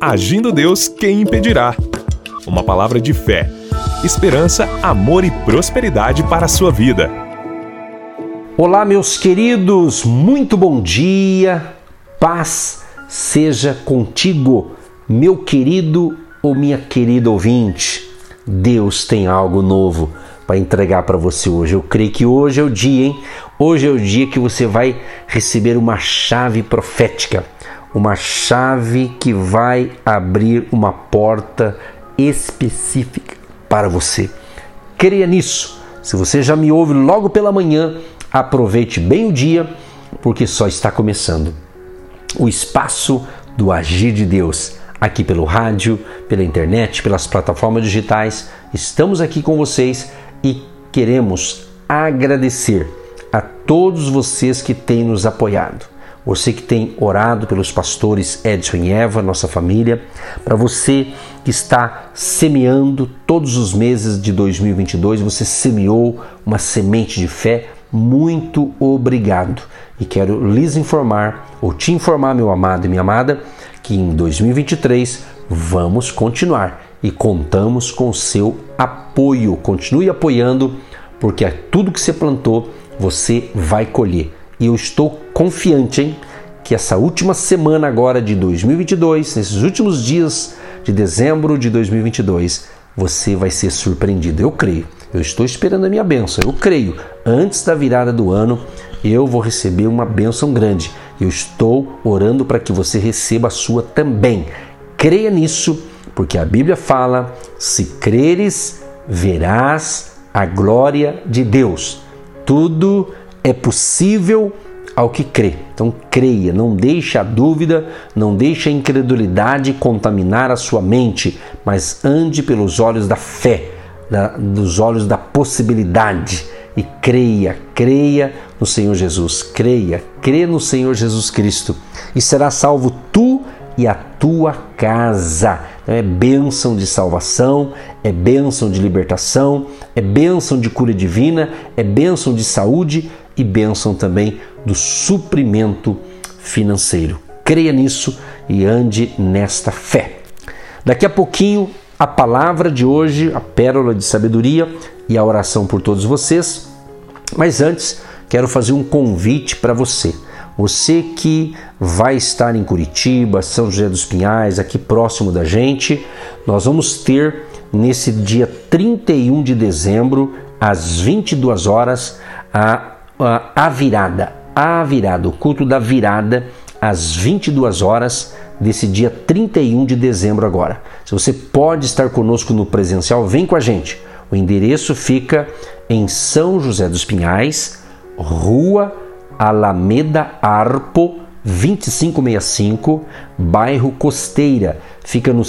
Agindo Deus, quem impedirá? Uma palavra de fé, esperança, amor e prosperidade para a sua vida. Olá, meus queridos, muito bom dia, paz seja contigo, meu querido ou minha querida ouvinte. Deus tem algo novo para entregar para você hoje. Eu creio que hoje é o dia, hein? Hoje é o dia que você vai receber uma chave profética, uma chave que vai abrir uma porta específica para você. Creia nisso. Se você já me ouve logo pela manhã, aproveite bem o dia, porque só está começando. O espaço do agir de Deus, aqui pelo rádio, pela internet, pelas plataformas digitais. Estamos aqui com vocês e queremos agradecer a todos vocês que têm nos apoiado. Você que tem orado pelos pastores Edson e Eva, nossa família, para você que está semeando todos os meses de 2022, você semeou uma semente de fé. Muito obrigado. E quero lhes informar, ou te informar, meu amado e minha amada, que em 2023 vamos continuar e contamos com o seu apoio. Continue apoiando, porque é tudo que você plantou, você vai colher. E eu estou confiante, hein, que essa última semana agora de 2022, nesses últimos dias de dezembro de 2022, você vai ser surpreendido. Eu creio. Eu estou esperando a minha bênção. Eu creio. Antes da virada do ano, eu vou receber uma bênção grande. Eu estou orando para que você receba a sua também. Creia nisso porque a Bíblia fala: se creres, verás a glória de Deus. Tudo é possível ao que crê. Então creia, não deixe a dúvida, não deixe a incredulidade contaminar a sua mente, mas ande pelos olhos da fé, da, dos olhos da possibilidade e creia, creia no Senhor Jesus, creia, crê no Senhor Jesus Cristo e será salvo tu e a tua casa. Então é bênção de salvação, é bênção de libertação, é bênção de cura divina, é bênção de saúde e bênção também do suprimento financeiro. Creia nisso e ande nesta fé. Daqui a pouquinho, a palavra de hoje, a pérola de sabedoria e a oração por todos vocês. Mas antes, quero fazer um convite para você. Você que vai estar em Curitiba, São José dos Pinhais, aqui próximo da gente, nós vamos ter nesse dia 31 de dezembro, às 22 horas, a, a, a virada, a virada, o culto da virada, às 22 horas desse dia 31 de dezembro agora. Se você pode estar conosco no presencial, vem com a gente. O endereço fica em São José dos Pinhais, Rua Alameda Arpo 2565, bairro Costeira. Fica no,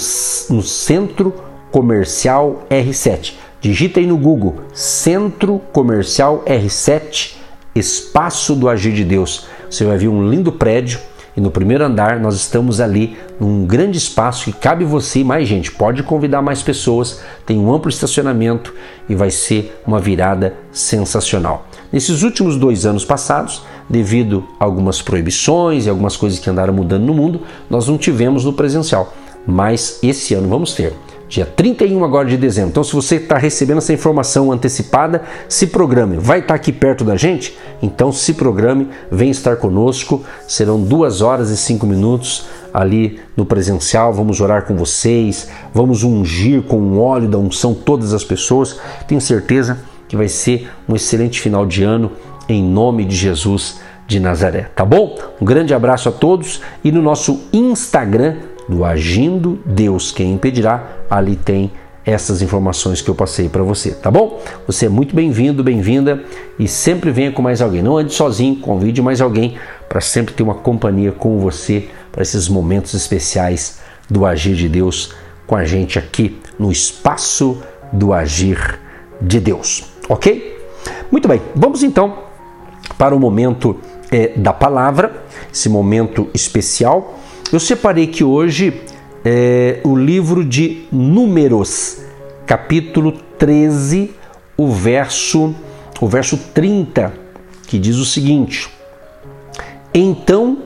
no Centro Comercial R7. Digita aí no Google Centro Comercial R7, Espaço do Agir de Deus. Você vai ver um lindo prédio e no primeiro andar nós estamos ali num grande espaço que cabe você e mais gente. Pode convidar mais pessoas, tem um amplo estacionamento e vai ser uma virada sensacional. Nesses últimos dois anos passados, devido a algumas proibições e algumas coisas que andaram mudando no mundo, nós não tivemos no presencial. Mas esse ano vamos ter. Dia 31 agora de dezembro. Então, se você está recebendo essa informação antecipada, se programe. Vai estar tá aqui perto da gente? Então, se programe, vem estar conosco. Serão duas horas e cinco minutos ali no presencial. Vamos orar com vocês, vamos ungir com o óleo da unção todas as pessoas. Tenho certeza que vai ser um excelente final de ano em nome de Jesus de Nazaré, tá bom? Um grande abraço a todos e no nosso Instagram do Agindo Deus Quem Impedirá, ali tem essas informações que eu passei para você, tá bom? Você é muito bem-vindo, bem-vinda e sempre venha com mais alguém. Não ande sozinho, convide mais alguém para sempre ter uma companhia com você para esses momentos especiais do Agir de Deus com a gente aqui no espaço do Agir de Deus, ok? Muito bem, vamos então para o momento é, da palavra, esse momento especial. Eu separei que hoje é, o livro de Números, capítulo 13, o verso, o verso 30, que diz o seguinte: Então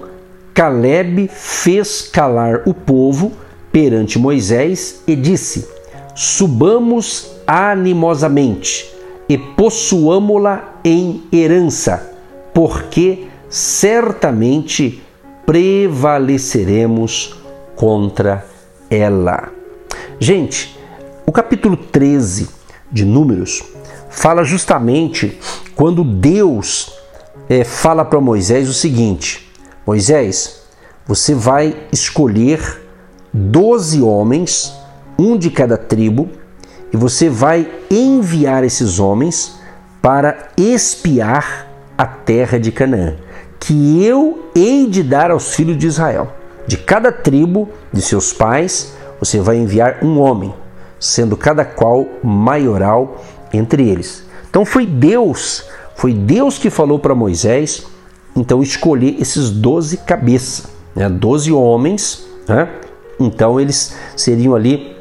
Caleb fez calar o povo perante Moisés e disse: Subamos animosamente e possuamo-la em herança, porque certamente prevaleceremos contra ela. Gente, o capítulo 13 de Números fala justamente quando Deus é, fala para Moisés o seguinte: Moisés, você vai escolher doze homens, um de cada tribo, e você vai enviar esses homens para espiar a terra de Canaã, que eu hei de dar aos filhos de Israel. De cada tribo de seus pais, você vai enviar um homem, sendo cada qual maioral entre eles. Então foi Deus, foi Deus que falou para Moisés, então escolher esses doze cabeças, né? doze homens, né? então eles seriam ali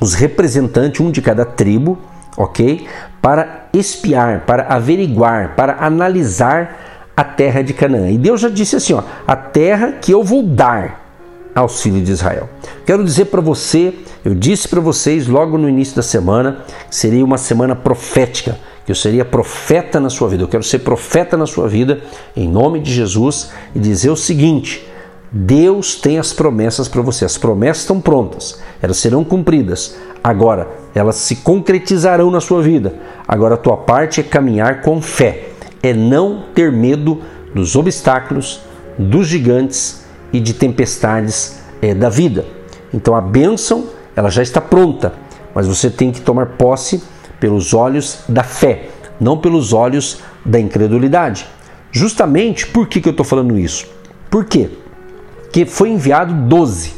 os representantes, um de cada tribo, ok? Para espiar, para averiguar, para analisar a terra de Canaã. E Deus já disse assim: ó, a terra que eu vou dar aos filhos de Israel. Quero dizer para você, eu disse para vocês logo no início da semana, seria uma semana profética, que eu seria profeta na sua vida. Eu quero ser profeta na sua vida, em nome de Jesus, e dizer o seguinte: Deus tem as promessas para você. As promessas estão prontas, elas serão cumpridas. Agora, elas se concretizarão na sua vida. Agora, a tua parte é caminhar com fé, é não ter medo dos obstáculos, dos gigantes e de tempestades é, da vida. Então, a bênção ela já está pronta, mas você tem que tomar posse pelos olhos da fé, não pelos olhos da incredulidade. Justamente por que, que eu estou falando isso? Por quê? que foi enviado 12,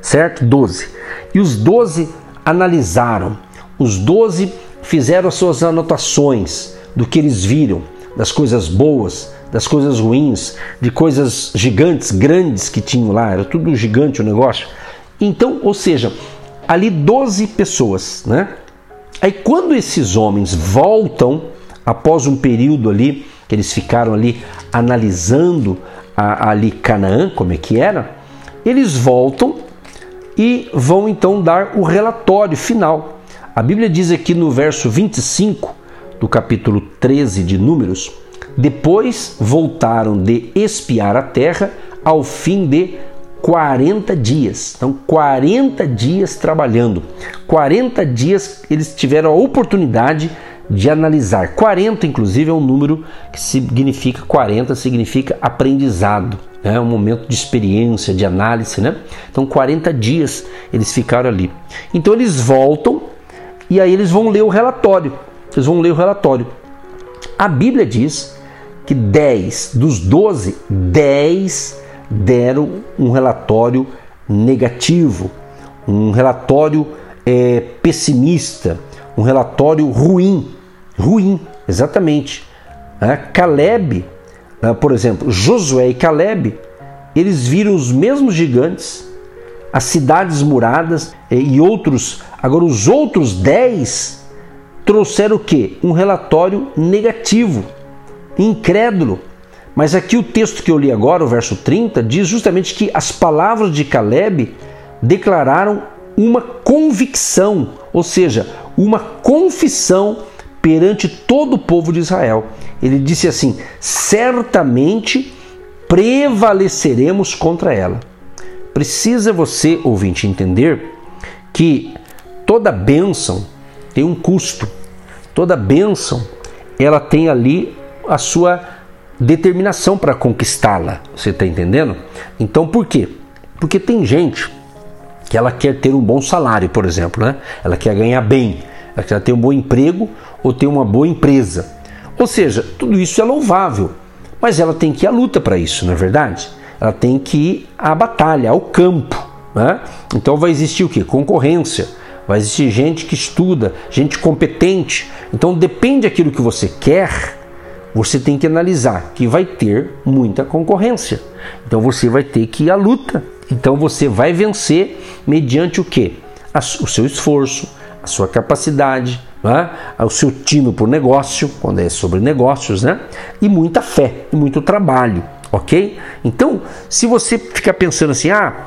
certo? 12. E os 12 analisaram, os 12 fizeram as suas anotações do que eles viram, das coisas boas, das coisas ruins, de coisas gigantes, grandes que tinham lá, era tudo gigante o negócio. Então, ou seja, ali 12 pessoas, né? Aí quando esses homens voltam, após um período ali, que eles ficaram ali analisando a, ali Canaã, como é que era, eles voltam e vão então dar o relatório final. A Bíblia diz aqui no verso 25 do capítulo 13 de Números: depois voltaram de espiar a terra ao fim de 40 dias. Então, 40 dias trabalhando. 40 dias eles tiveram a oportunidade de analisar. 40, inclusive, é um número que significa 40, significa aprendizado, é né? um momento de experiência, de análise, né? Então, 40 dias eles ficaram ali. Então, eles voltam e aí eles vão ler o relatório. Eles vão ler o relatório. A Bíblia diz que 10 dos 12, 10 deram um relatório negativo, um relatório é, pessimista, um relatório ruim ruim, exatamente. É, Caleb, é, por exemplo, Josué e Caleb, eles viram os mesmos gigantes, as cidades muradas e outros. Agora, os outros dez trouxeram o quê? Um relatório negativo, incrédulo. Mas aqui o texto que eu li agora, o verso 30, diz justamente que as palavras de Caleb declararam uma convicção, ou seja, uma confissão perante todo o povo de Israel. Ele disse assim: certamente prevaleceremos contra ela. Precisa você, ouvinte, entender que toda bênção tem um custo. Toda bênção ela tem ali a sua determinação para conquistá-la. Você está entendendo? Então por quê? Porque tem gente que ela quer ter um bom salário, por exemplo, né? Ela quer ganhar bem, ela quer ter um bom emprego ou ter uma boa empresa. Ou seja, tudo isso é louvável, mas ela tem que ir à luta para isso, não é verdade? Ela tem que ir à batalha, ao campo. Né? Então vai existir o que? Concorrência. Vai existir gente que estuda, gente competente. Então depende daquilo que você quer, você tem que analisar que vai ter muita concorrência. Então você vai ter que ir à luta. Então você vai vencer mediante o que? O seu esforço, a sua capacidade, né? o seu tino por negócio, quando é sobre negócios, né? e muita fé, e muito trabalho, ok? Então, se você ficar pensando assim, ah,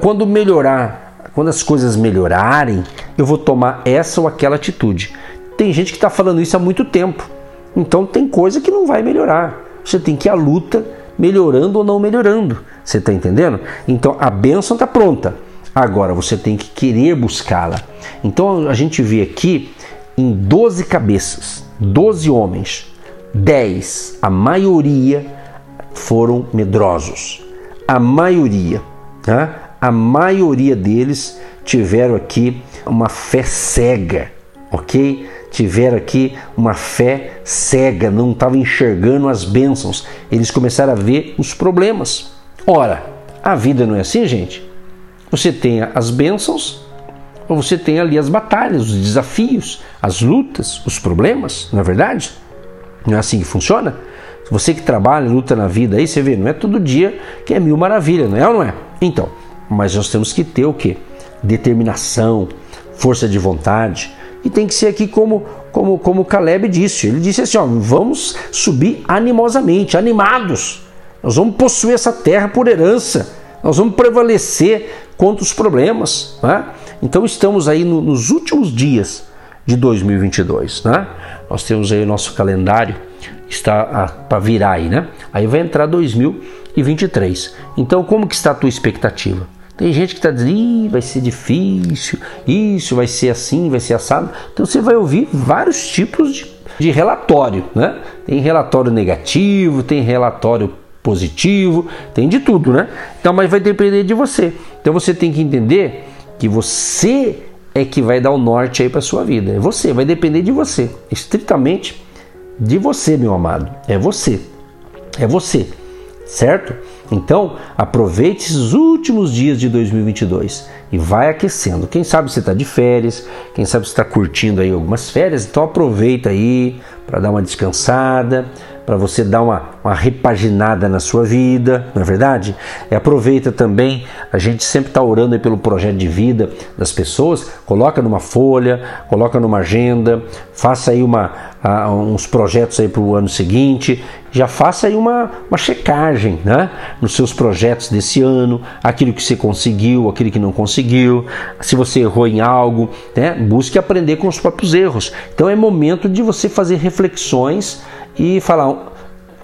quando melhorar, quando as coisas melhorarem, eu vou tomar essa ou aquela atitude. Tem gente que está falando isso há muito tempo. Então tem coisa que não vai melhorar. Você tem que ir à luta melhorando ou não melhorando. Você está entendendo? Então a bênção está pronta. Agora você tem que querer buscá-la. Então a gente vê aqui em 12 cabeças, 12 homens, 10, a maioria foram medrosos. A maioria, né? A maioria deles tiveram aqui uma fé cega, ok? Tiveram aqui uma fé cega, não estavam enxergando as bênçãos, eles começaram a ver os problemas. Ora, a vida não é assim, gente? Você tem as bênçãos ou você tem ali as batalhas, os desafios, as lutas, os problemas, não é verdade? Não é assim que funciona? Você que trabalha, luta na vida aí, você vê, não é todo dia que é mil maravilhas, não é ou não é? Então, mas nós temos que ter o que? Determinação, força de vontade. E tem que ser aqui como como como Caleb disse. Ele disse assim: ó, vamos subir animosamente, animados. Nós vamos possuir essa terra por herança. Nós vamos prevalecer contra os problemas. Né? Então estamos aí no, nos últimos dias de 2022. Né? Nós temos aí o nosso calendário está para virar aí, né? Aí vai entrar 2023. Então como que está a tua expectativa? Tem gente que está dizendo, vai ser difícil, isso vai ser assim, vai ser assado. Então você vai ouvir vários tipos de, de relatório, né? Tem relatório negativo, tem relatório positivo, tem de tudo, né? Então, mas vai depender de você. Então você tem que entender que você é que vai dar o norte aí para sua vida. É você, vai depender de você, estritamente de você, meu amado. É você. É você certo? Então, aproveite esses últimos dias de 2022 e vai aquecendo. Quem sabe você está de férias, quem sabe você está curtindo aí algumas férias, então aproveita aí para dar uma descansada, para você dar uma, uma repaginada na sua vida, não é verdade? E aproveita também, a gente sempre está orando pelo projeto de vida das pessoas, coloca numa folha, coloca numa agenda, faça aí uma, uh, uns projetos aí para o ano seguinte, já faça aí uma, uma checagem né? nos seus projetos desse ano, aquilo que você conseguiu, aquilo que não conseguiu, se você errou em algo, né? busque aprender com os próprios erros. Então é momento de você fazer reflexões e falar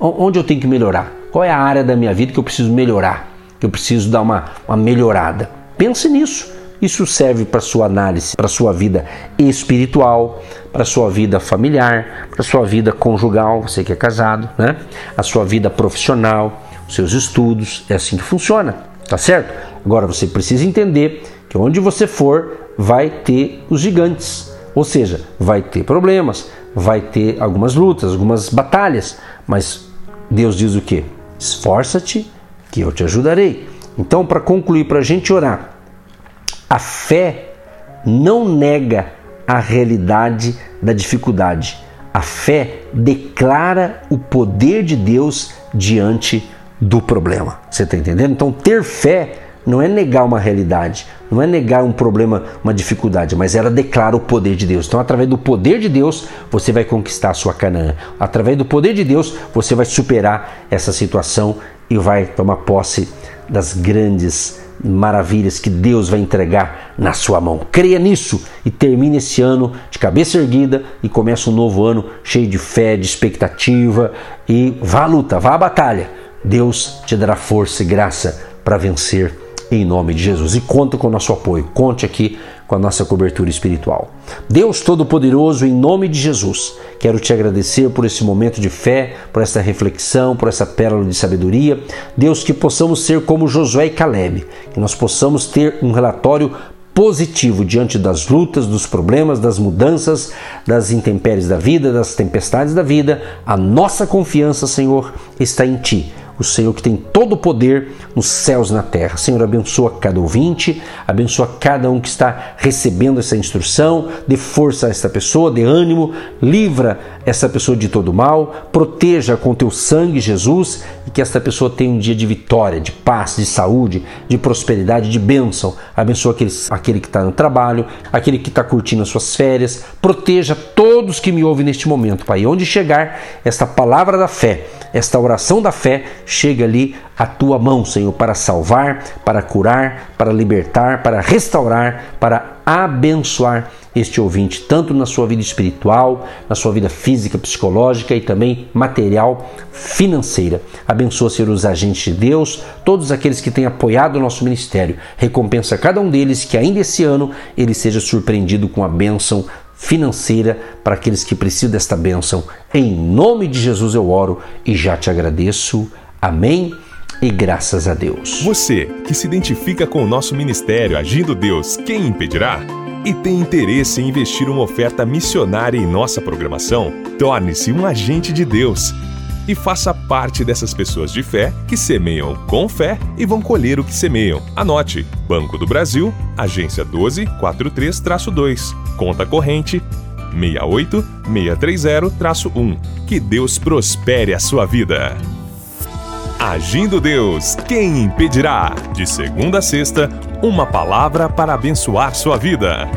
onde eu tenho que melhorar, qual é a área da minha vida que eu preciso melhorar, que eu preciso dar uma, uma melhorada. Pense nisso. Isso serve para sua análise, para sua vida espiritual, para sua vida familiar, para sua vida conjugal, você que é casado, né? A sua vida profissional, os seus estudos, é assim que funciona, tá certo? Agora você precisa entender que onde você for vai ter os gigantes, ou seja, vai ter problemas, vai ter algumas lutas, algumas batalhas, mas Deus diz o que? Esforça-te que eu te ajudarei. Então, para concluir, para a gente orar, a fé não nega a realidade da dificuldade. A fé declara o poder de Deus diante do problema. Você está entendendo? Então, ter fé não é negar uma realidade, não é negar um problema, uma dificuldade, mas ela declara o poder de Deus. Então, através do poder de Deus, você vai conquistar a sua Canaã. Através do poder de Deus, você vai superar essa situação e vai tomar posse das grandes maravilhas que Deus vai entregar na sua mão. Creia nisso e termine esse ano de cabeça erguida e comece um novo ano cheio de fé, de expectativa e vá à luta, vá à batalha. Deus te dará força e graça para vencer em nome de Jesus. E conta com o nosso apoio. Conte aqui com a nossa cobertura espiritual. Deus Todo-Poderoso, em nome de Jesus, quero te agradecer por esse momento de fé, por essa reflexão, por essa pérola de sabedoria. Deus, que possamos ser como Josué e Caleb, que nós possamos ter um relatório positivo diante das lutas, dos problemas, das mudanças, das intempéries da vida, das tempestades da vida. A nossa confiança, Senhor, está em Ti o Senhor que tem todo o poder nos céus e na terra. Senhor, abençoa cada ouvinte, abençoa cada um que está recebendo essa instrução, dê força a esta pessoa, dê ânimo, livra essa pessoa de todo mal, proteja com teu sangue, Jesus, que esta pessoa tenha um dia de vitória, de paz, de saúde, de prosperidade, de bênção. Abençoa aquele, aquele que está no trabalho, aquele que está curtindo as suas férias. Proteja todos que me ouvem neste momento, Pai. Onde chegar esta palavra da fé, esta oração da fé, chega ali a tua mão, Senhor, para salvar, para curar, para libertar, para restaurar, para abençoar este ouvinte, tanto na sua vida espiritual, na sua vida física, psicológica e também material, financeira. Abençoa, Senhor, os agentes de Deus, todos aqueles que têm apoiado o nosso ministério. Recompensa cada um deles que ainda esse ano ele seja surpreendido com a bênção financeira para aqueles que precisam desta bênção. Em nome de Jesus eu oro e já te agradeço. Amém e graças a Deus. Você que se identifica com o nosso ministério Agindo Deus, quem impedirá? E tem interesse em investir uma oferta missionária em nossa programação? Torne-se um agente de Deus e faça parte dessas pessoas de fé que semeiam com fé e vão colher o que semeiam. Anote: Banco do Brasil, agência 1243-2, conta corrente 68630-1. Que Deus prospere a sua vida. Agindo Deus, quem impedirá? De segunda a sexta, uma palavra para abençoar sua vida.